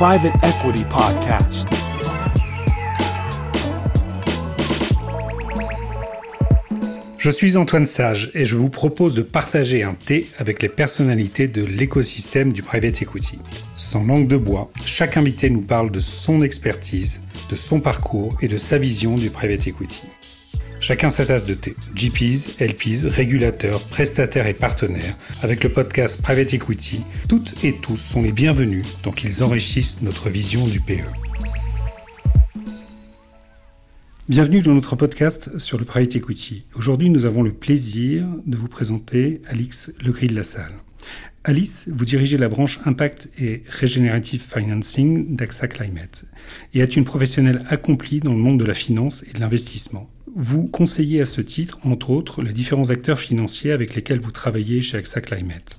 Private Equity Podcast. Je suis Antoine Sage et je vous propose de partager un thé avec les personnalités de l'écosystème du private equity. Sans langue de bois, chaque invité nous parle de son expertise, de son parcours et de sa vision du private equity. Chacun sa tasse de thé. GPs, LPs, régulateurs, prestataires et partenaires. Avec le podcast Private Equity, toutes et tous sont les bienvenus tant qu'ils enrichissent notre vision du PE. Bienvenue dans notre podcast sur le Private Equity. Aujourd'hui, nous avons le plaisir de vous présenter Alix Legris de la Salle. Alice, vous dirigez la branche Impact et Regenerative Financing d'AXA Climate et êtes une professionnelle accomplie dans le monde de la finance et de l'investissement. Vous conseillez à ce titre, entre autres, les différents acteurs financiers avec lesquels vous travaillez chez AXA Climate.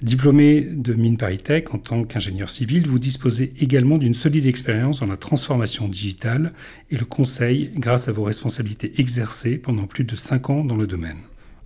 Diplômé de Mine Tech en tant qu'ingénieur civil, vous disposez également d'une solide expérience dans la transformation digitale et le conseil grâce à vos responsabilités exercées pendant plus de 5 ans dans le domaine.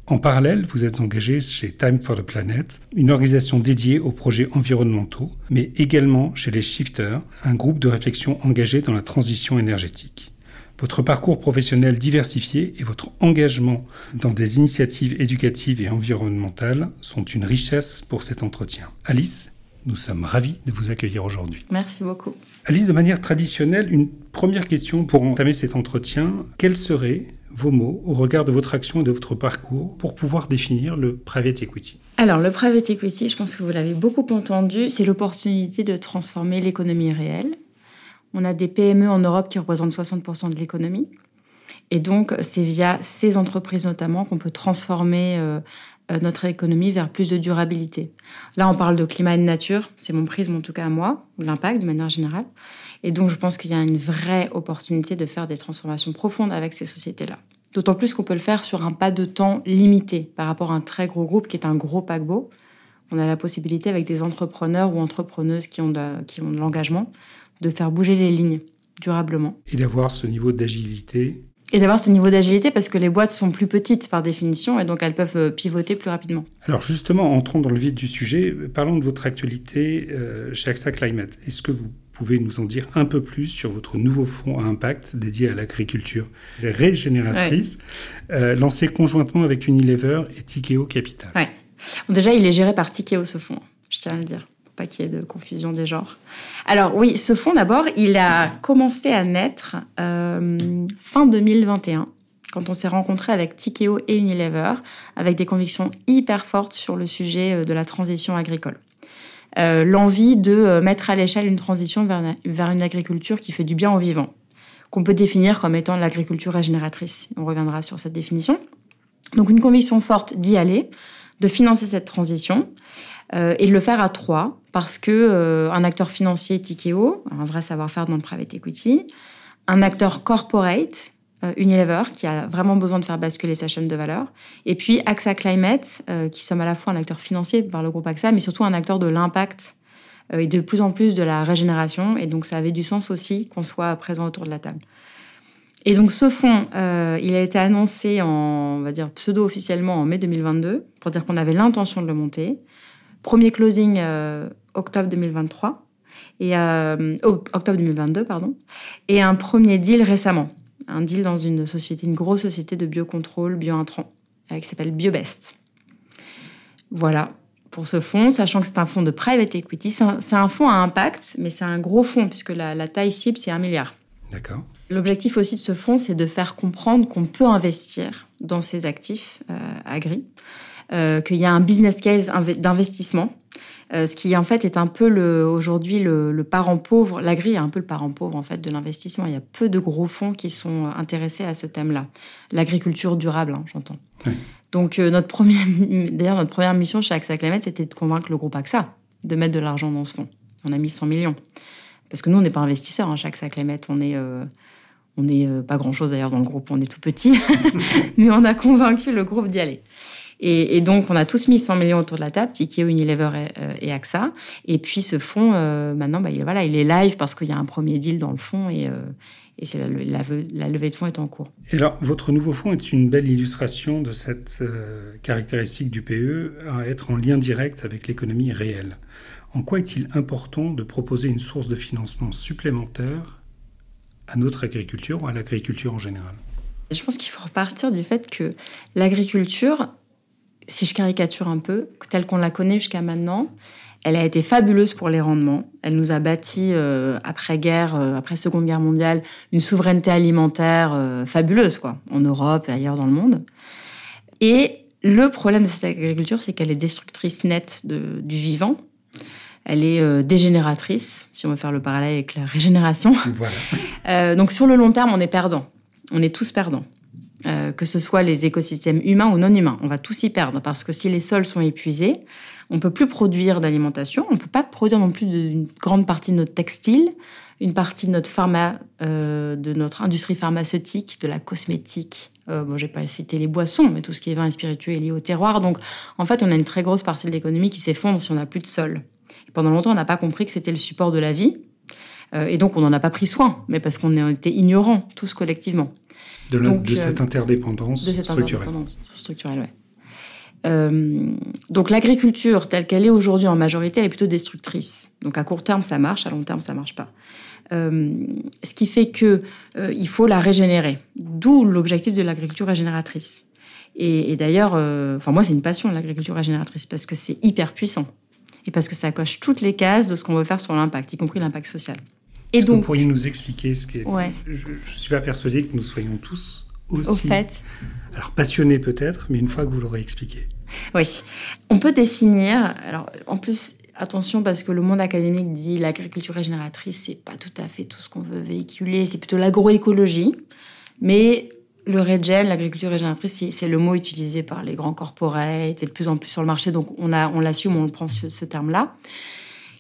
En parallèle, vous êtes engagé chez Time for the Planet, une organisation dédiée aux projets environnementaux, mais également chez les Shifters, un groupe de réflexion engagé dans la transition énergétique. Votre parcours professionnel diversifié et votre engagement dans des initiatives éducatives et environnementales sont une richesse pour cet entretien. Alice, nous sommes ravis de vous accueillir aujourd'hui. Merci beaucoup. Alice, de manière traditionnelle, une première question pour entamer cet entretien. Quels seraient vos mots au regard de votre action et de votre parcours pour pouvoir définir le private equity? Alors, le private equity, je pense que vous l'avez beaucoup entendu, c'est l'opportunité de transformer l'économie réelle on a des PME en Europe qui représentent 60% de l'économie. Et donc, c'est via ces entreprises notamment qu'on peut transformer euh, euh, notre économie vers plus de durabilité. Là, on parle de climat et de nature, c'est mon prisme en tout cas à moi, ou l'impact de manière générale. Et donc, je pense qu'il y a une vraie opportunité de faire des transformations profondes avec ces sociétés-là. D'autant plus qu'on peut le faire sur un pas de temps limité par rapport à un très gros groupe qui est un gros paquebot. On a la possibilité avec des entrepreneurs ou entrepreneuses qui ont qui ont de l'engagement de faire bouger les lignes durablement. Et d'avoir ce niveau d'agilité. Et d'avoir ce niveau d'agilité parce que les boîtes sont plus petites par définition et donc elles peuvent euh, pivoter plus rapidement. Alors justement, entrons dans le vif du sujet, parlons de votre actualité euh, chez AXA Climate. Est-ce que vous pouvez nous en dire un peu plus sur votre nouveau fonds à impact dédié à l'agriculture régénératrice, euh, lancé conjointement avec Unilever et Tikeo Capital? Ouais. Déjà, il est géré par Tikeo ce fonds, je tiens à le dire pas qu'il y ait de confusion des genres. Alors oui, ce fonds d'abord, il a commencé à naître euh, fin 2021, quand on s'est rencontré avec Tikeo et Unilever, avec des convictions hyper fortes sur le sujet euh, de la transition agricole. Euh, l'envie de mettre à l'échelle une transition vers vers une agriculture qui fait du bien aux vivants, qu'on peut définir comme étant l'agriculture régénératrice. On reviendra sur cette définition. Donc une conviction forte d'y aller, de financer cette transition et de le faire à trois parce que euh, un acteur financier Tikeo, un vrai savoir-faire dans le private equity, un acteur corporate euh, Unilever qui a vraiment besoin de faire basculer sa chaîne de valeur et puis AXA Climate qui sommes à la fois un acteur financier par le groupe AXA mais surtout un acteur de l'impact et de plus en plus de la régénération et donc ça avait du sens aussi qu'on soit présent autour de la table. Et donc ce fonds, il a été annoncé en, on va dire pseudo-officiellement en mai 2022 pour dire qu'on avait l'intention de le monter. Premier closing euh, octobre 2023 et euh, oh, octobre 2022 pardon et un premier deal récemment, un deal dans une société, une grosse société de biocontrôle biointrant euh, qui s'appelle BioBest. Voilà pour ce fonds, sachant que c'est un fonds de private equity, c'est un, fonds à impact, mais c'est un gros fonds puisque la, taille cible c'est un milliard. D'accord. L'objectif aussi de ce fonds, c'est de faire comprendre qu'on peut investir dans ces actifs agri euh, qu'il y a un business case d'investissement. Euh, ce qui en fait est un peu aujourd'hui le, parent pauvre, l'agri est un peu le parent pauvre en fait de l'investissement. Il y a peu de gros fonds qui sont intéressés à ce thème-là. L'agriculture durable, hein, j'entends. Donc euh, notre première, d'ailleurs notre première mission chez AXA Climate, c'était de convaincre le groupe AXA de mettre de l'argent dans ce fonds. On a mis 100 millions parce que nous on n'est pas investisseurs hein, chez AXA Climate, on est on n'est pas grand-chose d'ailleurs dans le groupe, on est tout petit, mais on a convaincu le groupe d'y aller. Et, donc, on a tous mis 100 millions autour de la table, Tikeo, Unilever et, euh, AXA. Et puis, ce fonds, euh, maintenant, bah, il, voilà, il est live parce qu'il y a un premier deal dans le fonds et, euh, c'est la, levée de fonds est en cours. Et alors, votre nouveau fonds est une belle illustration de cette caractéristique du PE à être en lien direct avec l'économie réelle. En quoi est-il important de proposer une source de financement supplémentaire à notre agriculture ou à l'agriculture en général? Je pense qu'il faut repartir du fait que l'agriculture, si je caricature un peu, telle qu'on la connaît jusqu'à maintenant, elle a été fabuleuse pour les rendements. Elle nous a bâti, euh, après-guerre, euh, après Seconde Guerre mondiale, une souveraineté alimentaire euh, fabuleuse, quoi, en Europe et ailleurs dans le monde. Et le problème de cette agriculture, c'est qu'elle est destructrice nette de, du vivant. Elle est dégénératrice, si on veut faire le parallèle avec la régénération. Voilà. donc sur le long terme, on est perdant. On est tous perdants. Que ce soit les écosystèmes humains ou non humains. On va tous y perdre parce que si les sols sont épuisés, on peut plus produire d'alimentation, on peut pas produire non plus une grande partie de notre textile, une partie de notre pharma, euh, de notre industrie pharmaceutique, de la cosmétique. Euh, bon, j'ai pas cité les boissons, mais tout ce qui est vin et spiritueux est lié au terroir. Donc, en fait, on a une très grosse partie de l'économie qui s'effondre si on n'a plus de sol. Pendant longtemps, on n'a pas compris que c'était le support de la vie. Euh, et donc, on n'en a pas pris soin, mais parce qu'on était ignorants, tous collectivement. De, de cette interdépendance de cette structurelle. Interdépendance structurelle, ouais. Euh, donc l'agriculture telle qu'elle est aujourd'hui en majorité, elle est plutôt destructrice. Donc à court terme, ça marche, à long terme, ça marche pas. Euh, ce qui fait que euh, il faut la régénérer. D'où l'objectif de l'agriculture régénératrice. Et, et d'ailleurs, enfin moi, c'est une passion l'agriculture régénératrice parce que c'est hyper puissant et parce que ça coche toutes les cases de ce qu'on veut faire sur l'impact, y compris l'impact social. Et donc, vous pourriez nous expliquer ce qu'est ouais. Je ne suis pas persuadé que nous soyons tous aussi. Au fait. Alors passionnés peut-être, mais une fois que vous l'aurez expliqué. Oui, on peut définir. Alors, en plus, attention parce que le monde académique dit l'agriculture régénératrice, c'est pas tout à fait tout ce qu'on veut véhiculer, c'est plutôt l'agroécologie. Mais le regen, l'agriculture régénératrice, c'est le mot utilisé par les grands corporates, c'est de plus en plus sur le marché, donc on, a, on l'assume, on prend ce, terme-là.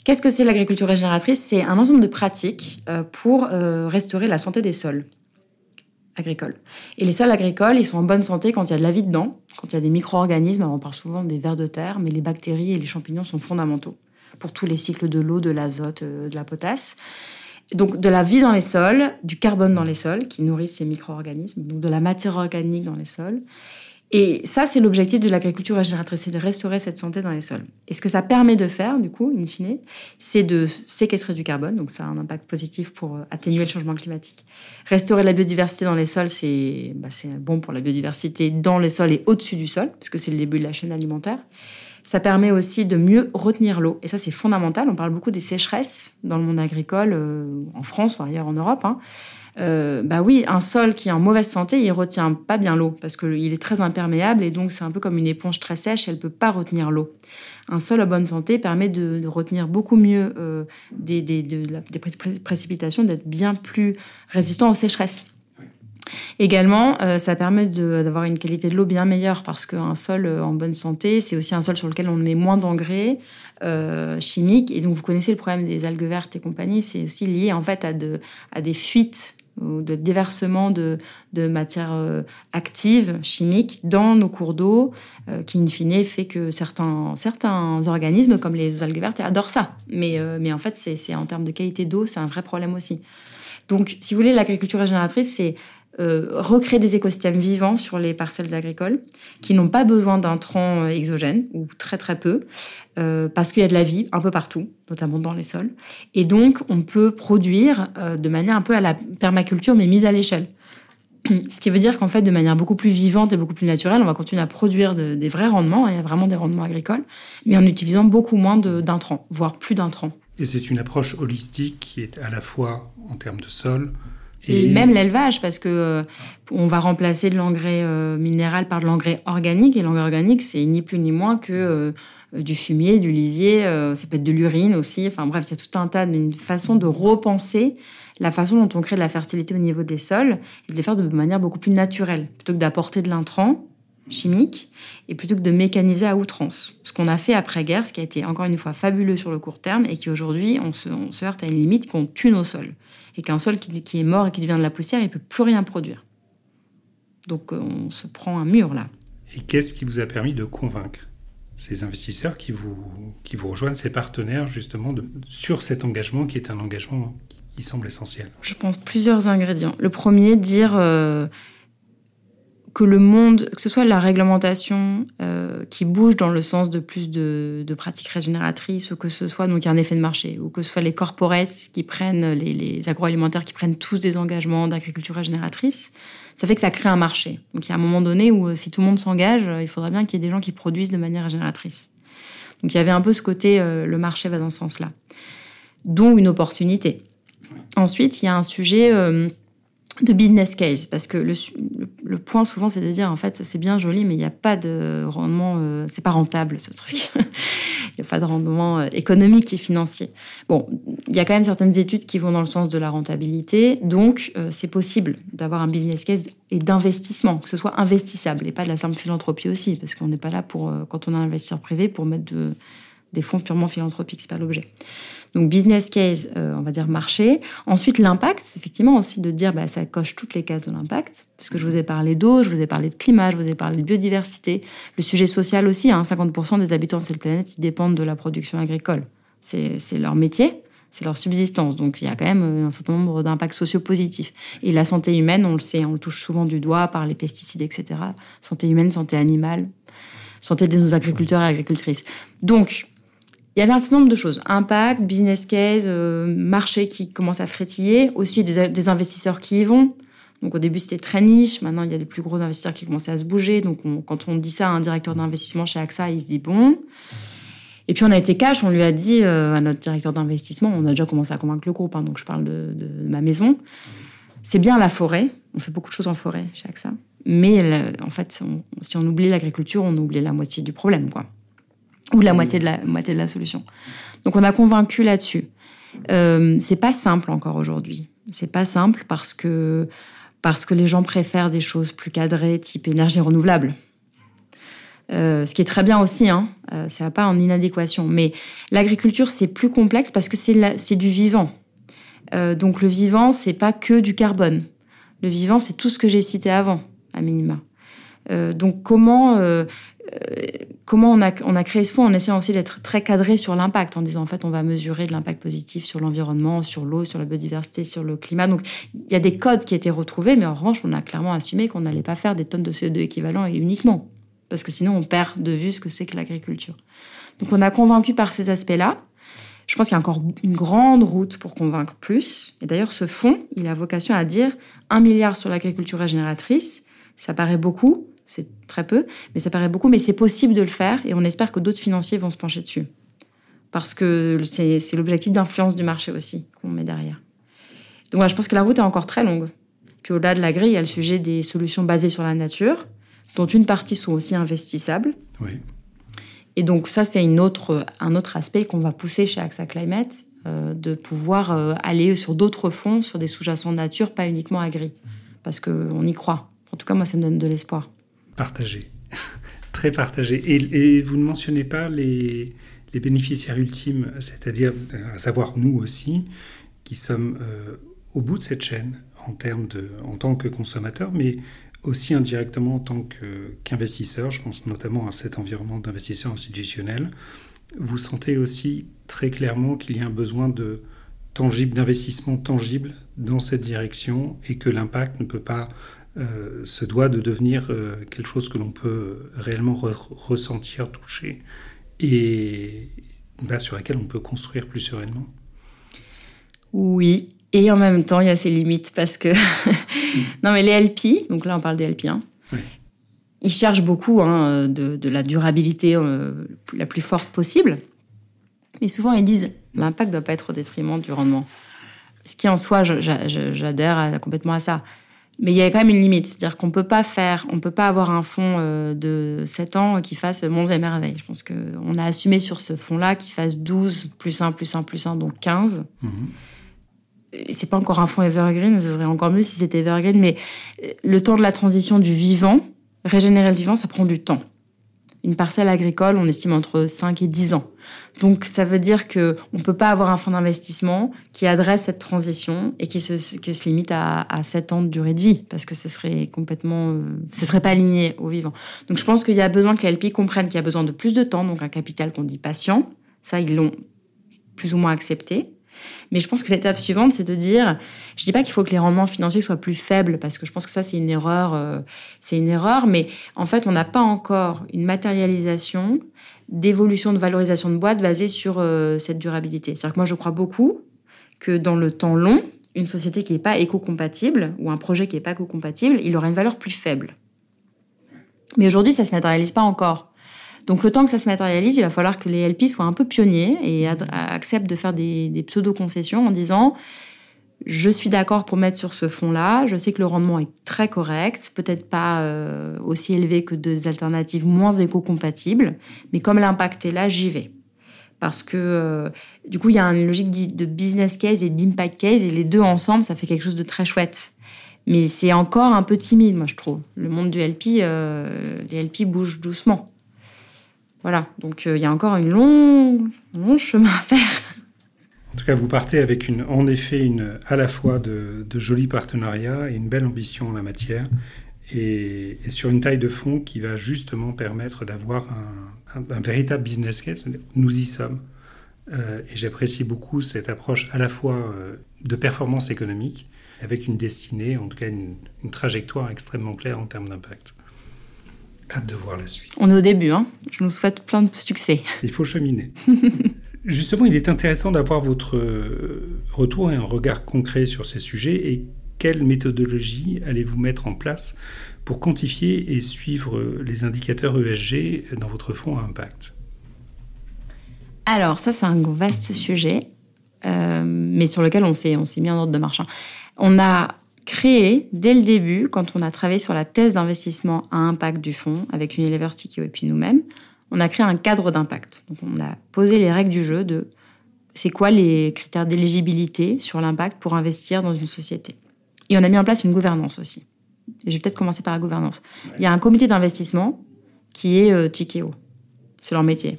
Qu'est-ce que c'est l'agriculture régénératrice? C'est un ensemble de pratiques euh, pour euh, restaurer la santé des sols agricoles. Et les sols agricoles, ils sont en bonne santé quand il y a de la vie dedans, quand il y a des micro-organismes. on parle souvent des vers de terre, mais les bactéries et les champignons sont fondamentaux pour tous les cycles de l'eau, de l'azote, euh, de la potasse. Donc de la vie dans les sols, du carbone dans les sols qui nourrissent ces micro-organismes, donc de la matière organique dans les sols. Et ça, c'est l'objectif de l'agriculture régénératrice, c'est de restaurer cette santé dans les sols. Et ce que ça permet de faire, du coup, in fine, c'est de séquestrer du carbone, donc ça a un impact positif pour euh, atténuer le changement climatique. Restaurer la biodiversité dans les sols, c'est bah, bon pour la biodiversité dans les sols et au-dessus du sol, puisque c'est le début de la chaîne alimentaire. Ça permet aussi de mieux retenir l'eau. Et ça, c'est fondamental. On parle beaucoup des sécheresses dans le monde agricole, euh, en France ou ailleurs en Europe. Hein. Euh, bah oui, un sol qui est en mauvaise santé, il retient pas bien l'eau parce qu'il est très imperméable et donc c'est un peu comme une éponge très sèche, elle peut pas retenir l'eau. Un sol en bonne santé permet de, retenir beaucoup mieux euh, des, précipitations, d'être bien plus résistant aux sécheresses. Également, euh, ça permet d'avoir une qualité de l'eau bien meilleure parce qu'un sol en bonne santé, c'est aussi un sol sur lequel on met moins d'engrais chimiques. Et donc, vous connaissez le problème des algues vertes et compagnie, c'est aussi lié en fait à des fuites ou de déversement de, de matières euh, actives, chimiques, dans nos cours d'eau, euh, qui, in fine, fait que certains, certains organismes, comme les algues vertes, adorent ça. Mais, euh, mais en fait, c'est en termes de qualité d'eau, c'est un vrai problème aussi. Donc, si vous voulez, l'agriculture régénératrice, c'est recréer des écosystèmes vivants sur les parcelles agricoles qui n'ont pas besoin d'intrants exogènes, ou très très peu, euh, parce qu'il y a de la vie un peu partout, notamment dans les sols. Et donc, on peut produire euh, de manière un peu à la permaculture, mais mise à l'échelle. Ce qui veut dire qu'en fait, de manière beaucoup plus vivante et beaucoup plus naturelle, on va continuer à produire des vrais rendements, il y a vraiment des rendements agricoles, mais en utilisant beaucoup moins d'intrants, voire plus d'intrants. Et c'est une approche holistique qui est à la fois en termes de sol, et, même l'élevage, parce que euh, on va remplacer de l'engrais minéral par de l'engrais organique, et l'engrais organique, c'est ni plus ni moins que euh, du fumier, du lisier, euh, ça peut être de l'urine aussi. Enfin bref, il y a tout un tas d'une façon de repenser la façon dont on crée de la fertilité au niveau des sols et de les faire de manière beaucoup plus naturelle, plutôt que d'apporter de l'intrant chimique et plutôt que de mécaniser à outrance. Ce qu'on a fait après-guerre, ce qui a été encore une fois fabuleux sur le court terme et qui aujourd'hui, on se, heurte à une limite qu'on tue nos sols. Et qu'un sol qui, qui, est mort et qui devient de la poussière, il peut plus rien produire. Donc euh, on se prend un mur là. Et qu'est-ce qui vous a permis de convaincre ces investisseurs qui vous, qui vous rejoignent, ces partenaires justement de, sur cet engagement qui est un engagement qui semble essentiel? Je pense plusieurs ingrédients. Le premier, dire euh, que le monde, que ce soit la réglementation euh, qui bouge dans le sens de plus de, pratiques régénératrices, ou que ce soit donc un effet de marché, ou que ce soit les corporates qui prennent, les, agroalimentaires qui prennent tous des engagements d'agriculture régénératrice, ça fait que ça crée un marché. Donc il y a un moment donné où euh, si tout le monde s'engage, il faudra bien qu'il y ait des gens qui produisent de manière régénératrice. Donc il y avait un peu ce côté, euh, le marché va dans ce sens-là, dont une opportunité. Ensuite, il y a un sujet de business case parce que le, le, point souvent c'est de dire en fait c'est bien joli mais il n'y a pas de rendement euh, c'est pas rentable ce truc. Il n'y a pas de rendement euh, économique et financier. Bon il y a quand même certaines études qui vont dans le sens de la rentabilité. Donc euh, c'est possible d'avoir un business case et d'investissement que ce soit investissable et pas de la simple philanthropie aussi parce qu'on n'est pas là pour quand on est un investisseur privé pour mettre de, des fonds purement philanthropiques c'est pas l'objet donc business case, euh, on va dire marché. Ensuite l'impact, effectivement aussi de dire bah, ça coche toutes les cases de l'impact, puisque je vous ai parlé d'eau, je vous ai parlé de climat, je vous ai parlé de biodiversité, le sujet social aussi. Hein, 50% des habitants de cette planète ils dépendent de la production agricole. C'est leur métier, c'est leur subsistance. Donc il y a quand même euh, un certain nombre d'impacts sociaux positifs. Et la santé humaine, on le sait, on le touche souvent du doigt par les pesticides, etc. Santé humaine, santé animale, santé de nos agriculteurs et agricultrices. Donc il y avait un certain nombre de choses. Impact, business case, euh, marché qui commence à frétiller, aussi des, investisseurs qui y vont. Donc au début c'était très niche, maintenant il y a des plus gros investisseurs qui commencent à se bouger. Donc quand on dit ça à un directeur d'investissement chez AXA, il se dit bon. Et puis on a été cash, on lui a dit euh, à notre directeur d'investissement, on a déjà commencé à convaincre le groupe, hein, donc je parle de, ma maison. C'est bien la forêt, on fait beaucoup de choses en forêt chez AXA. Mais en fait, si on oublie l'agriculture, on oublie la moitié du problème, quoi ou la moitié de la moitié de la solution. Donc on a convaincu là-dessus. Euh, c'est pas simple encore aujourd'hui. C'est pas simple parce que parce que les gens préfèrent des choses plus cadrées, type énergie renouvelable. Euh, ce qui est très bien aussi, hein, euh, ça va pas en inadéquation. Mais l'agriculture, c'est plus complexe parce que c'est du vivant. Euh, donc le vivant, c'est pas que du carbone. Le vivant, c'est tout ce que j'ai cité avant, à minima. Donc comment euh, comment on a, on a créé ce fonds en essayant aussi d'être très cadré sur l'impact, en disant en fait on va mesurer de l'impact positif sur l'environnement, sur l'eau, sur la biodiversité, sur le climat. Donc il y a des codes qui étaient retrouvés, mais en revanche on a clairement assumé qu'on n'allait pas faire des tonnes de CO2 équivalents et uniquement, parce que sinon on perd de vue ce que c'est que l'agriculture. Donc on a convaincu par ces aspects-là. Je pense qu'il y a encore une grande route pour convaincre plus. Et d'ailleurs, ce fonds, il a vocation à dire un milliard sur l'agriculture régénératrice. Ça paraît beaucoup, c'est très peu, mais ça paraît beaucoup, mais c'est possible de le faire et on espère que d'autres financiers vont se pencher dessus. Parce que c'est l'objectif d'influence du marché aussi qu'on met derrière. Donc voilà, je pense que la route est encore très longue. Puis au-delà de la grille, il y a le sujet des solutions basées sur la nature, dont une partie sont aussi investissables. Oui. Et donc ça, c'est un autre aspect qu'on va pousser chez AXA Climate, euh, de pouvoir euh, aller sur d'autres fonds, sur des sous-jacents nature, pas uniquement agri. Parce qu'on y croit. En tout cas, moi, ça me donne de l'espoir. Partagé. Très partagé. Et, vous ne mentionnez pas les, bénéficiaires ultimes, c'est-à-dire, à savoir nous aussi, qui sommes euh, au bout de cette chaîne en, termes de, en tant que consommateurs, mais aussi indirectement en tant qu'investisseurs. je pense notamment à cet environnement d'investisseurs institutionnels. Vous sentez aussi très clairement qu'il y a un besoin de tangible, d'investissement tangible dans cette direction et que l'impact ne peut pas euh, se doit de devenir euh, quelque chose que l'on peut réellement ressentir, toucher, et bah, sur laquelle on peut construire plus sereinement. Oui, et en même temps, il y a ses limites parce que. non, mais les LP, donc là on parle des LP, hein, ils cherchent beaucoup hein, de, la durabilité euh, la plus forte possible. Mais souvent, ils disent l'impact ne doit pas être au détriment du rendement. Ce qui en soi, j'adhère complètement à ça. Mais il y a quand même une limite, c'est-à-dire qu'on peut pas faire, on peut pas avoir un fonds euh, de 7 ans qui fasse monts et merveilles. Je pense qu'on a assumé sur ce fonds-là qu'il fasse 12 plus 1 plus 1 plus 1, donc 15. Mm C'est pas encore un fonds evergreen, ce serait encore mieux si c'était evergreen, mais le temps de la transition du vivant, régénérer le vivant, ça prend du temps une parcelle agricole, on estime entre 5 et 10 ans. Donc ça veut dire que on peut pas avoir un fonds d'investissement qui adresse cette transition et qui se, se limite à, à 7 ans de durée de vie parce que ce serait complètement euh, serait pas aligné au vivant. Donc je pense qu'il y a besoin que les LP comprennent qu'il y a besoin de plus de temps, donc un capital qu'on dit patient. Ça ils l'ont plus ou moins accepté. Mais je pense que l'étape suivante, c'est de dire, je dis pas qu'il faut que les rendements financiers soient plus faibles, parce que je pense que ça, c'est une erreur, euh, c'est une erreur, mais en fait, on n'a pas encore une matérialisation d'évolution de valorisation de boîte basée sur euh, cette durabilité. C'est-à-dire que moi, je crois beaucoup que dans le temps long, une société qui n'est pas éco-compatible ou un projet qui n'est pas éco-compatible, il aura une valeur plus faible. Mais aujourd'hui, ça ne se matérialise pas encore. Donc le temps que ça se matérialise, il va falloir que les LP soient un peu pionniers et acceptent de faire des, pseudo-concessions en disant je suis d'accord pour mettre sur ce fonds-là, je sais que le rendement est très correct, peut-être pas euh, aussi élevé que des alternatives moins éco-compatibles, mais comme l'impact est là, j'y vais. Parce que euh, du coup, il y a une logique de business case et d'impact case, et les deux ensemble, ça fait quelque chose de très chouette. Mais c'est encore un peu timide, moi, je trouve. Le monde du LP, euh, les LP bougent doucement. Voilà, donc euh, il y a encore une long, un long chemin à faire. En tout cas, vous partez avec en effet une, à la fois de, jolis partenariats et une belle ambition en la matière, et, sur une taille de fonds qui va justement permettre d'avoir un, véritable business case. Nous y sommes. Euh, et j'apprécie beaucoup cette approche à la fois euh, de performance économique, avec une destinée, en tout cas une trajectoire extrêmement claire en termes d'impact. Hâte de voir la suite. On est au début, hein. je nous souhaite plein de succès. Il faut cheminer. Justement, il est intéressant d'avoir votre euh, retour et un regard concret sur ces sujets et quelle méthodologie allez-vous mettre en place pour quantifier et suivre les indicateurs ESG dans votre fonds à impact? Alors, ça, c'est un vaste sujet, euh, mais sur lequel on s'est mis en ordre de marche. Hein. On a créé dès le début, quand on a travaillé sur la thèse d'investissement à impact du fonds avec Unilever, Tikeo et puis nous-mêmes, on a créé un cadre d'impact. Donc on a posé les règles du jeu de c'est quoi les critères d'éligibilité sur l'impact pour investir dans une société. Et on a mis en place une gouvernance aussi. Et je vais peut-être commencer par la gouvernance. Il y a un comité d'investissement qui est euh, Tikeo. C'est leur métier.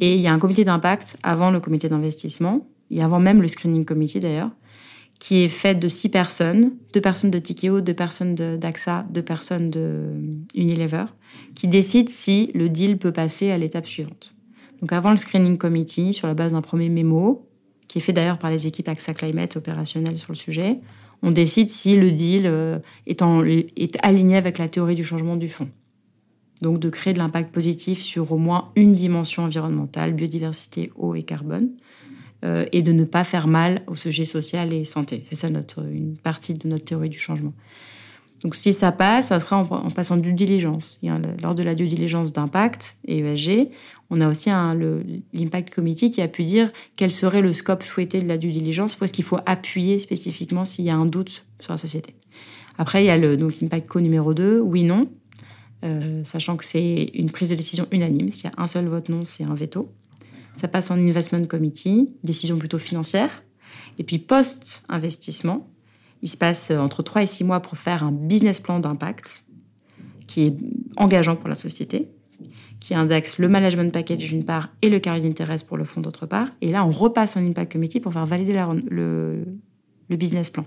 Et il y a un comité d'impact avant le comité d'investissement, et avant même le screening committee d'ailleurs, qui est fait de six personnes, deux personnes de Tikeo, deux personnes d'AXA, deux personnes de Unilever, qui décident si le deal peut passer à l'étape suivante. Donc avant le screening committee, sur la base d'un premier mémo, qui est fait d'ailleurs par les équipes AXA Climate opérationnelles sur le sujet, on décide si le deal euh, est, est aligné avec la théorie du changement du fonds. Donc de créer de l'impact positif sur au moins une dimension environnementale, biodiversité, eau et carbone. Euh, et de ne pas faire mal au sujet social et santé. C'est ça une partie de notre théorie du changement. Donc si ça passe, ça sera en, passant due diligence. Lors de la due diligence d'impact et ESG, on a aussi l'Impact Committee qui a pu dire quel serait le scope souhaité de la due diligence, ou est-ce qu'il faut appuyer spécifiquement s'il y a un doute sur la société. Après, il y a le donc, Impact Co numéro 2, oui, non, euh, sachant que c'est une prise de décision unanime. S'il y a un seul vote non, c'est un veto. Ça passe en investment committee, décision plutôt financière. Et puis post-investissement, il se passe euh, entre 3 et 6 mois pour faire un business plan d'impact qui est engageant pour la société, qui indexe le management package d'une part et le carré d'intérêt pour le fonds d'autre part. Et là, on repasse en impact committee pour faire valider le, business plan.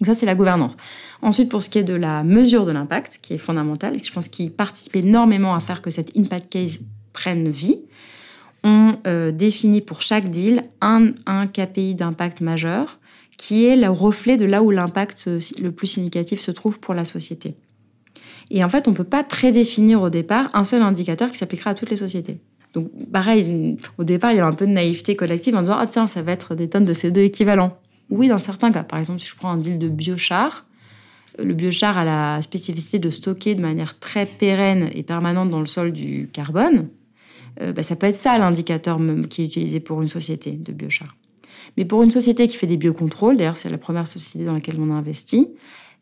Donc ça, c'est la gouvernance. Ensuite, pour ce qui est de la mesure de l'impact, qui est fondamentale, et je pense qu'il participe énormément à faire que cette impact case prenne vie, on euh, définit pour chaque deal un, un KPI d'impact majeur qui est le reflet de là où l'impact euh, le plus significatif se trouve pour la société. Et en fait, on ne peut pas prédéfinir au départ un seul indicateur qui s'appliquera à toutes les sociétés. Donc, pareil, au départ, il y a un peu de naïveté collective en disant Ah, tiens, ça va être des tonnes de CO2 équivalents. Oui, dans certains cas. Par exemple, si je prends un deal de biochar, le biochar a la spécificité de stocker de manière très pérenne et permanente dans le sol du carbone. Euh, bah, ça peut être ça l'indicateur qui est utilisé pour une société de biochar. Mais pour une société qui fait des biocontrôles, d'ailleurs c'est la première société dans laquelle on a investi,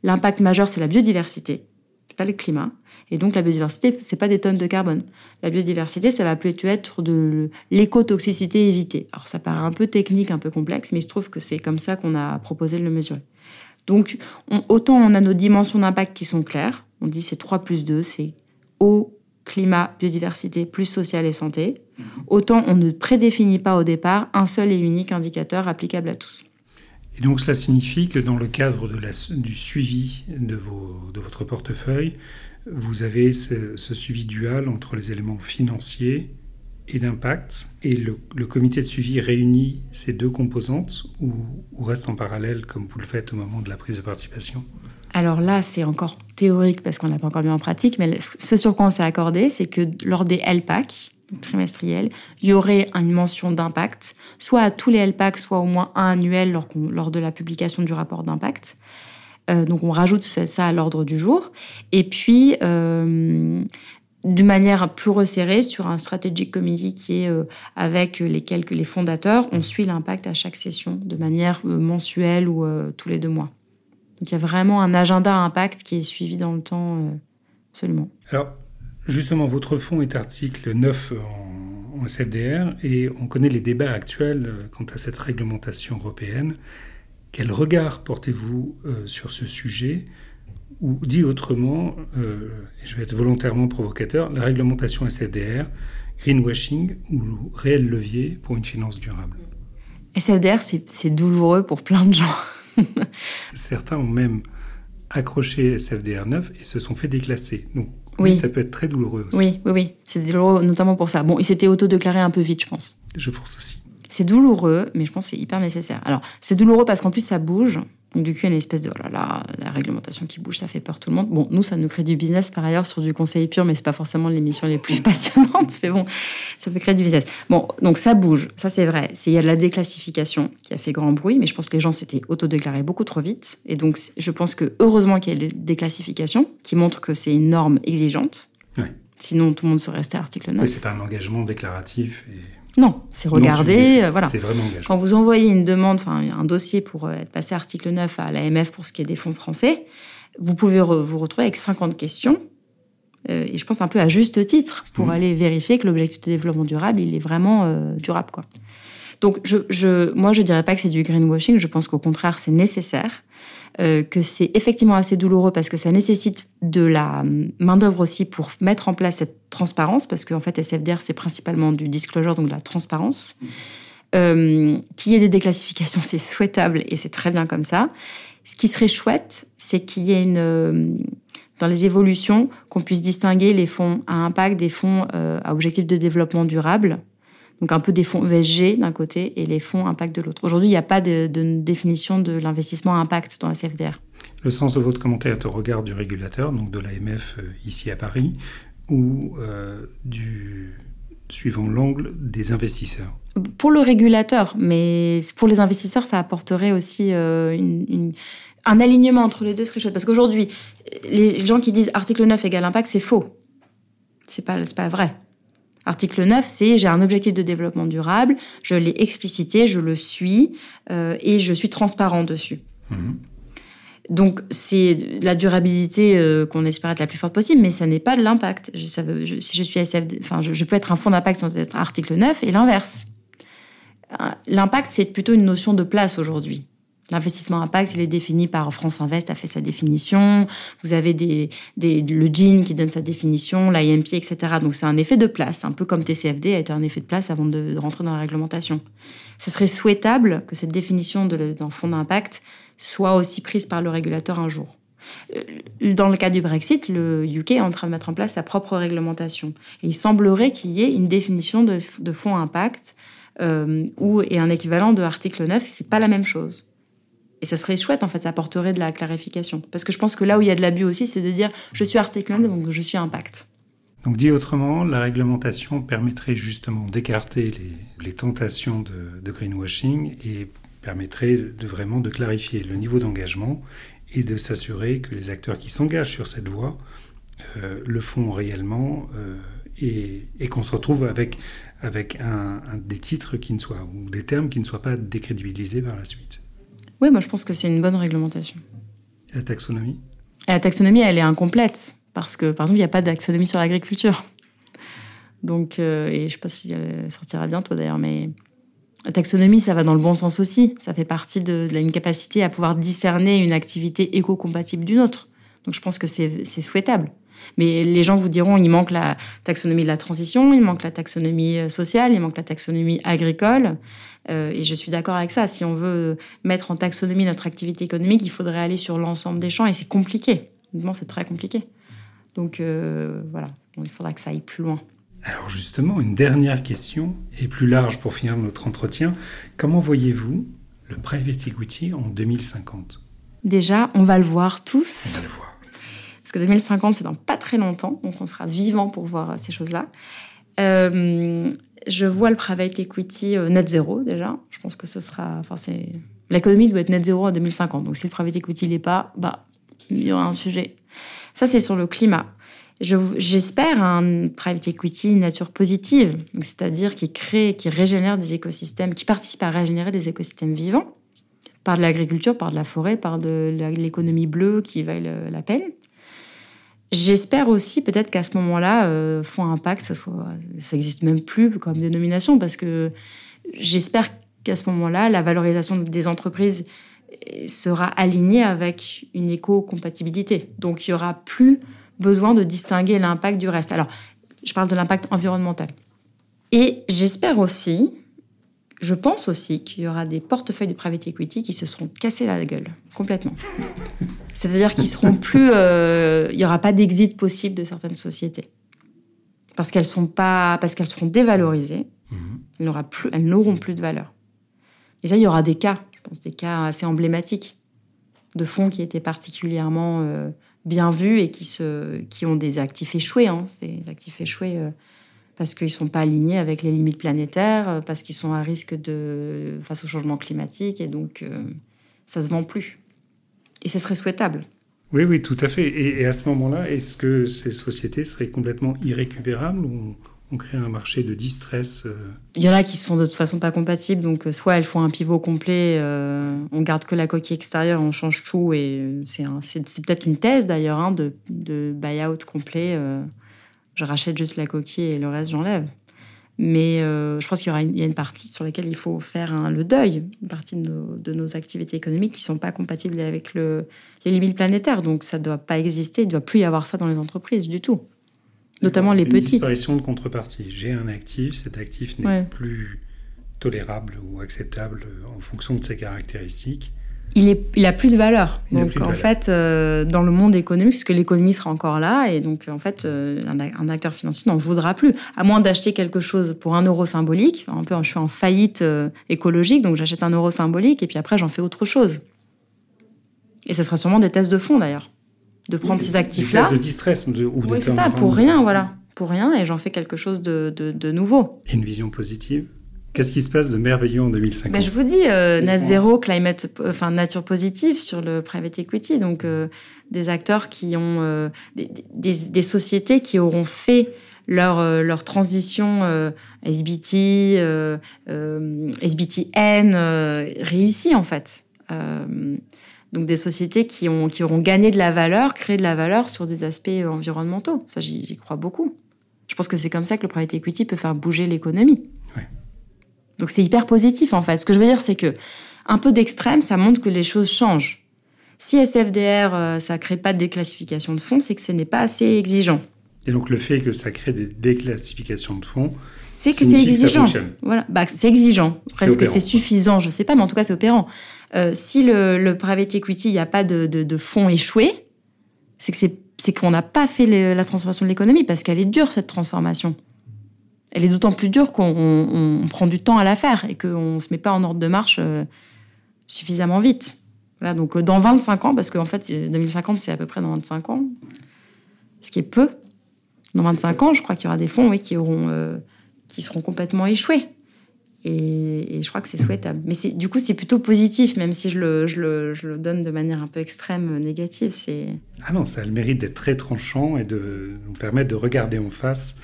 l'impact majeur c'est la biodiversité, pas le climat. Et donc la biodiversité, c'est pas des tonnes de carbone. La biodiversité, ça va plutôt être de l'écotoxicité évitée. Alors ça paraît un peu technique, un peu complexe, mais il se trouve que c'est comme ça qu'on a proposé de le mesurer. Donc autant on a nos dimensions d'impact qui sont claires, on dit c'est 3 plus 2, c'est eau, climat, biodiversité, plus social et santé, autant on ne prédéfinit pas au départ un seul et unique indicateur applicable à tous. Et donc cela signifie que dans le cadre de la, du suivi de, vos, de, votre portefeuille, vous avez ce, suivi dual entre les éléments financiers et d'impact. Et le, comité de suivi réunit ces deux composantes ou, reste en parallèle comme vous le faites au moment de la prise de participation? Alors là, c'est encore théorique parce qu'on n'a pas encore mis en pratique, mais ce sur quoi on s'est accordé, c'est que lors des LPAC trimestriels, il y aurait une mention d'impact, soit à tous les LPAC, soit au moins un annuel lors, de la publication du rapport d'impact. Euh, donc on rajoute ça à l'ordre du jour. Et puis, euh, de manière plus resserrée, sur un strategic committee qui est euh, avec les quelques les fondateurs, on suit l'impact à chaque session de manière mensuelle ou tous les deux mois. Donc il y a vraiment un agenda impact qui est suivi dans le temps, absolument. Alors, justement, votre fonds est article 9 en, en SFDR et on connaît les débats actuels quant à cette réglementation européenne. Quel regard portez-vous euh, sur ce sujet? Ou dit autrement, euh, et je vais être volontairement provocateur, la réglementation SFDR, greenwashing ou réel levier pour une finance durable? SFDR, c'est douloureux pour plein de gens. Certains ont même accroché SFDR 9 et se sont fait déclasser. Donc oui, ça peut être très douloureux aussi. Oui, oui, oui. C'est douloureux notamment pour ça. Bon, il s'était auto-déclaré un peu vite, je pense. Je pense aussi. C'est douloureux, mais je pense que c'est hyper nécessaire. Alors, c'est douloureux parce qu'en plus, ça bouge. Donc, du coup, il y a une espèce de oh là là, la réglementation qui bouge, ça fait peur tout le monde. Bon, nous, ça nous crée du business par ailleurs sur du conseil pur, mais c'est pas forcément l'émission les plus passionnantes. Mais bon, ça peut créer du business. Bon, donc ça bouge, ça c'est vrai. Il y a de la déclassification qui a fait grand bruit, mais je pense que les gens s'étaient autodéclarés beaucoup trop vite. Et donc, je pense que heureusement qu'il y a des déclassifications qui montrent que c'est une norme exigeante. Sinon, tout le monde serait resté à article 9. Oui, c'est pas un engagement déclaratif. Et... Non, c'est regarder. Euh, voilà. Vraiment Quand vous envoyez une demande, enfin un dossier pour euh, être passé article 9 à l'AMF pour ce qui est des fonds français, vous pouvez vous retrouver avec 50 questions. Euh, et je pense un peu à juste titre pour mmh. aller vérifier que l'objectif de développement durable, il est vraiment durable. Quoi. Donc, je, je, moi, je dirais pas que c'est du greenwashing. Je pense qu'au contraire, c'est nécessaire. Euh, que c'est effectivement assez douloureux parce que ça nécessite de la main-d'œuvre aussi pour mettre en place cette transparence, parce qu'en fait, SFDR, c'est principalement du disclosure, donc de la transparence. Euh, qu'il y ait des déclassifications, c'est souhaitable et c'est très bien comme ça. Ce qui serait chouette, c'est qu'il y ait une, euh, dans les évolutions, qu'on puisse distinguer les fonds à impact des fonds à objectif de développement durable. Donc un peu des fonds ESG d'un côté et les fonds impact de l'autre. Aujourd'hui, il n'y a pas de, définition de l'investissement impact dans la CFDR. Le sens de votre commentaire est au regard du régulateur, donc de l'AMF euh, ici à Paris, ou euh, du suivant l'angle des investisseurs Pour le régulateur, mais pour les investisseurs, ça apporterait aussi euh, un alignement entre les deux serait chouette. Parce qu'aujourd'hui, les gens qui disent article 9 égale impact, c'est faux. C'est pas, pas vrai. Article 9, c'est j'ai un objectif de développement durable, je l'ai explicité, je le suis euh, et je suis transparent dessus. Mhm. Donc c'est la durabilité euh, qu'on espère être la plus forte possible, mais ça n'est pas de l'impact. si je suis SFD, enfin je, peux être un fonds d'impact sans être article 9 et l'inverse. Euh, l'impact c'est plutôt une notion de place aujourd'hui. L'investissement impact, il est défini par France Invest, a fait sa définition. Vous avez le GIN qui donne sa définition, l'IMP, etc. Donc c'est un effet de place, un peu comme TCFD a été un effet de place avant de, rentrer dans la réglementation. Ce serait souhaitable que cette définition d'un fonds d'impact soit aussi prise par le régulateur un jour. Euh, dans le cas du Brexit, le UK est en train de mettre en place sa propre réglementation. Il semblerait qu'il y ait une définition de, de fonds impact euh, ou, et un équivalent de article 9. C'est pas la même chose. Et ça serait chouette, en fait, ça apporterait de la clarification. Parce que je pense que là où il y a de l'abus aussi, c'est de dire je suis article 1, donc je suis impact. Donc dit autrement, la réglementation permettrait justement d'écarter les, tentations de, greenwashing et permettrait de vraiment de clarifier le niveau d'engagement et de s'assurer que les acteurs qui s'engagent sur cette voie euh, le font réellement euh, et, qu'on se retrouve avec, des titres qui ne soient ou des termes qui ne soient pas décrédibilisés par la suite. Oui, moi je pense que c'est une bonne réglementation. Et la taxonomie? La taxonomie, elle est incomplète, parce que par exemple, il n'y a pas de taxonomie sur l'agriculture. Donc, euh, et je ne sais pas si elle sortira bientôt d'ailleurs, mais la taxonomie, ça va dans le bon sens aussi. Ça fait partie de, une capacité à pouvoir discerner une activité éco-compatible d'une autre. Donc je pense que c'est souhaitable. Mais les gens vous diront, il manque la taxonomie de la transition, il manque la taxonomie euh, sociale, il manque la taxonomie agricole. Euh, et je suis d'accord avec ça. Si on veut mettre en taxonomie notre activité économique, il faudrait aller sur l'ensemble des champs et c'est compliqué. c'est très compliqué. Donc euh, voilà, il faudra que ça aille plus loin. Alors justement, une dernière question, et plus large pour finir notre entretien. Comment voyez-vous le private equity en 2050 Déjà, on va le voir tous. On va le voir. Parce que 2050, c'est dans pas très longtemps, donc on sera vivant pour voir ces choses-là. Euh, je vois le private equity euh, net zéro déjà. Je pense que ce sera. Enfin, c'est l'économie doit être net zéro en 2050. Donc si le private equity n'est pas, bah il y aura un sujet. Ça c'est sur le climat. J'espère un private equity nature positive, c'est-à-dire qui crée, qui régénère des écosystèmes, qui participe à régénérer des écosystèmes vivants par de l'agriculture, par de la forêt, par de l'économie bleue qui vaille la peine. J'espère aussi peut-être qu'à ce moment-là, euh, Fonds Impact, ça, soit, ça même plus comme dénomination, parce que j'espère qu'à ce moment-là, la valorisation des entreprises sera alignée avec une éco-compatibilité. Donc il y aura plus besoin de distinguer l'impact du reste. Alors, je parle de l'impact environnemental. Et j'espère aussi je pense aussi qu'il y aura des portefeuilles de private equity qui se seront cassés la gueule complètement. C'est-à-dire qu'ils seront plus, euh, il n'y aura pas d'exit possible de certaines sociétés parce qu'elles sont pas, parce qu'elles seront dévalorisées. Mhm. Elles plus, elles n'auront plus de valeur. Et ça, il y aura des cas, je pense, des cas assez emblématiques de fonds qui étaient particulièrement euh, bien vus et qui se, qui ont des actifs échoués, hein, des actifs échoués. Euh, parce qu'ils ne sont pas alignés avec les limites planétaires, euh, parce qu'ils sont à risque de, face au changement climatique, et donc ça euh, ça se vend plus. Et ce serait souhaitable. Oui, oui, tout à fait. Et, à ce moment-là, est-ce que ces sociétés seraient complètement irrécupérables ou on crée un marché de distress euh? Il y en a qui sont de toute façon pas compatibles, donc soit elles font un pivot complet, on garde que la coquille extérieure, on change tout, et c'est peut-être une thèse d'ailleurs hein, de, de buy-out complet je rachète juste la coquille et le reste, j'enlève. Mais euh, je pense qu'il y, aura une, a une partie sur laquelle il faut faire le deuil, une partie de nos, activités économiques qui ne sont pas compatibles avec le, les limites planétaires. Donc ça ne doit pas exister, il ne doit plus y avoir ça dans les entreprises du tout. Notamment les petites. Une disparition de contrepartie. J'ai un actif, cet actif n'est plus tolérable ou acceptable en fonction de ses caractéristiques il, est, il a plus de valeur. donc, en fait, euh, dans le monde économique, puisque l'économie sera encore là, et donc, en fait, euh, un, acteur financier n'en voudra plus. À moins d'acheter quelque chose pour un euro symbolique. Un peu, je suis en faillite euh, écologique, donc j'achète un euro symbolique, et puis après, j'en fais autre chose. Et ce sera sûrement des tests de fond, d'ailleurs. De prendre ces actifs-là. Des tests de distress. De, ou oui, c'est ça, pour rien, voilà. Pour rien, et j'en fais quelque chose de, de, de nouveau. Et une vision positive Qu'est-ce qui se passe de merveilleux en 2050 ben, Je vous dis, euh, net zéro, climate, enfin nature positive sur le private equity. Donc, euh, des acteurs qui ont, euh, des, sociétés qui auront fait leur, leur transition SBT, SBTN réussie en fait. donc, des sociétés qui, ont, qui auront gagné de la valeur, créé de la valeur sur des aspects environnementaux. Ça, j'y crois beaucoup. Je pense que c'est comme ça que le private equity peut faire bouger l'économie. Donc c'est hyper positif en fait. Ce que je veux dire, c'est que un peu d'extrême, ça montre que les choses changent. Si SFDR, euh, ça crée pas de déclassification de fonds, c'est que ce n'est pas assez exigeant. Et donc le fait que ça crée des déclassifications de fonds, c'est que c'est exigeant. voilà, bah, c'est exigeant. Presque c'est suffisant, je sais pas, mais en tout cas c'est opérant. Euh, si le, le, private equity, il n'y a pas de, de, fonds échoués, c'est que c'est qu'on n'a pas fait la transformation de l'économie parce qu'elle est dure cette transformation elle est d'autant plus dure qu'on prend du temps à la faire et qu'on ne se met pas en ordre de marche euh, suffisamment vite. Voilà, donc euh, dans 25 ans, parce qu'en fait, 2050, c'est à peu près dans 25 ans, ce qui est peu. Dans 25 ans, je crois qu'il y aura des fonds qui, auront, euh, qui seront complètement échoués. Et, je crois que c'est souhaitable. Mais du coup, c'est plutôt positif, même si je le, je, le, je le, donne de manière un peu extrême, négative. Ah non, ça a le mérite d'être très tranchant et de nous permettre de regarder en face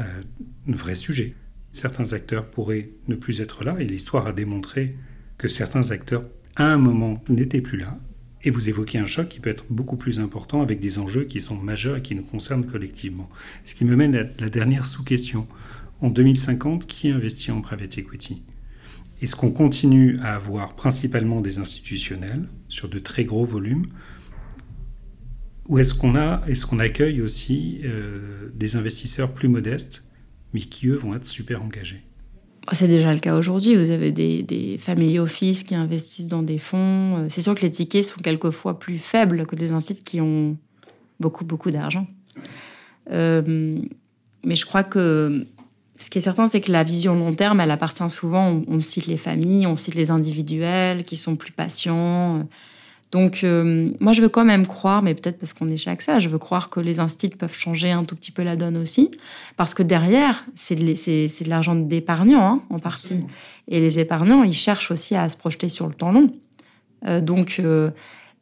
euh, vrai sujet. Certains acteurs pourraient ne plus être là, et l'histoire a démontré que certains acteurs, à un moment, n'étaient plus là. Et vous évoquez un choc qui peut être beaucoup plus important avec des enjeux qui sont majeurs et qui nous concernent collectivement. Ce qui me mène à la dernière sous-question. En 2050, qui investit en private equity? Est-ce qu'on continue à avoir principalement des institutionnels sur de très gros volumes ou est-ce qu'on a, est-ce qu'on accueille aussi euh, des investisseurs plus modestes, mais qui eux vont être super engagés? C'est déjà le cas aujourd'hui. Vous avez des, des family office qui investissent dans des fonds. Euh, c'est sûr que les tickets sont quelquefois plus faibles que des instituts qui ont beaucoup, beaucoup d'argent. Euh, mais je crois que ce qui est certain, c'est que la vision long terme, elle appartient souvent, on, cite les familles, on cite les individuels qui sont plus patients. Donc, euh, moi, je veux quand même croire, mais peut-être parce qu'on est chaque ça, je veux croire que les instituts peuvent changer un tout petit peu la donne aussi. Parce que derrière, c'est de, de l'argent d'épargnants, hein, en partie. Et les épargnants, ils cherchent aussi à se projeter sur le temps long. Euh, donc, euh,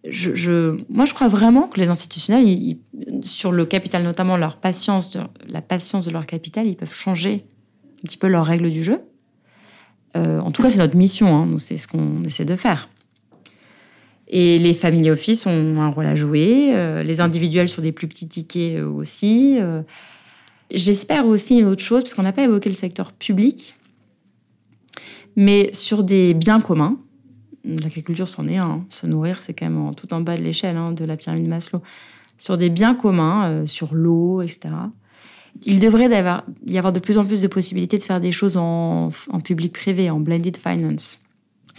je, moi, je crois vraiment que les institutionnels, sur le capital, notamment leur patience, la patience de leur capital, ils peuvent changer un petit peu leurs règles du jeu. En tout cas, c'est notre mission. Hein, c'est ce qu'on essaie de faire. Et les family office ont un rôle à jouer. Euh, les individuels sur des plus petits tickets aussi. Euh. J'espère aussi une autre chose, parce qu'on n'a pas évoqué le secteur public, mais sur des biens communs l'agriculture, c'en est un. Hein. Se nourrir, c'est quand même tout en bas de l'échelle hein, de la pyramide Maslow. Sur des biens communs, euh, sur l'eau, etc. Il devrait y avoir de plus en plus de possibilités de faire des choses en, public-privé, en blended finance.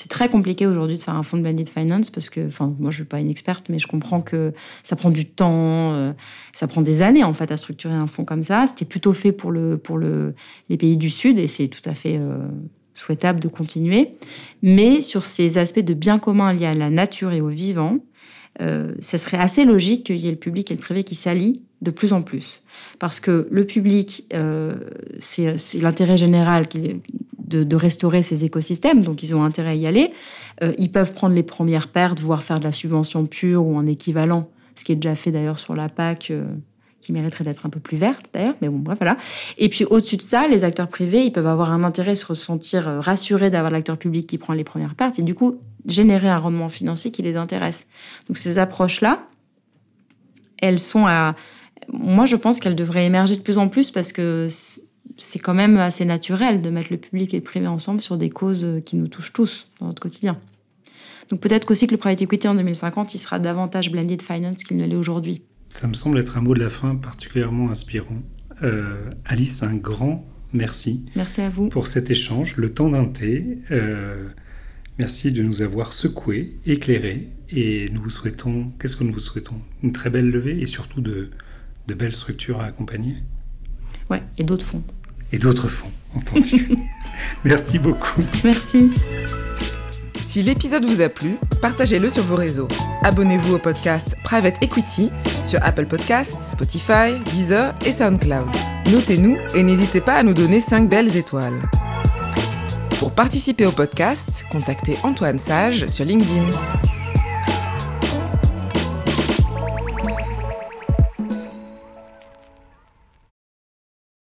C'est très compliqué aujourd'hui de faire un fonds de blended finance parce que, enfin, moi je suis pas une experte, mais je comprends que ça prend du temps, euh, ça prend des années en fait à structurer un fonds comme ça. C'était plutôt fait pour le pour le les pays du Sud et c'est tout à fait euh, souhaitable de continuer. Mais sur ces aspects de bien commun liés à la nature et au vivant, euh, ça serait assez logique qu'il y ait le public et le privé qui s'allient de plus en plus. Parce que le public, euh, c'est l'intérêt général de, restaurer ces écosystèmes, donc ils ont intérêt à y aller. Euh, ils peuvent prendre les premières pertes, voire faire de la subvention pure ou en équivalent, ce qui est déjà fait d'ailleurs sur la PAC qui mériterait d'être un peu plus verte d'ailleurs, mais bon, bref, voilà. Et puis au-dessus de ça, les acteurs privés, ils peuvent avoir un intérêt, se ressentir euh, rassurés d'avoir l'acteur public qui prend les premières parts, et du coup, générer un rendement financier qui les intéresse. Donc ces approches-là, elles sont à... Moi, je pense qu'elles devraient émerger de plus en plus parce que c'est quand même assez naturel de mettre le public et le privé ensemble sur des causes euh, qui nous touchent tous dans notre quotidien. Donc peut-être qu'aussi que le private equity en 2050, il sera davantage blended finance qu'il ne l'est aujourd'hui. Ça me semble être un mot de la fin particulièrement inspirant. Euh, Alice, un grand merci. Merci à vous. Pour cet échange, le temps d'un thé. Euh, merci de nous avoir secoués, éclairés. Et nous vous souhaitons, qu'est-ce que nous vous souhaitons? Une très belle levée et surtout de, de belles structures à accompagner. Ouais, et d'autres fonds. Et d'autres fonds, entendu. merci beaucoup. Merci. Si l'épisode vous a plu, partagez-le sur vos réseaux. Abonnez-vous au podcast Private Equity sur Apple Podcasts, Spotify, Deezer et SoundCloud. Notez-nous et n'hésitez pas à nous donner 5 belles étoiles. Pour participer au podcast, contactez Antoine Sage sur LinkedIn.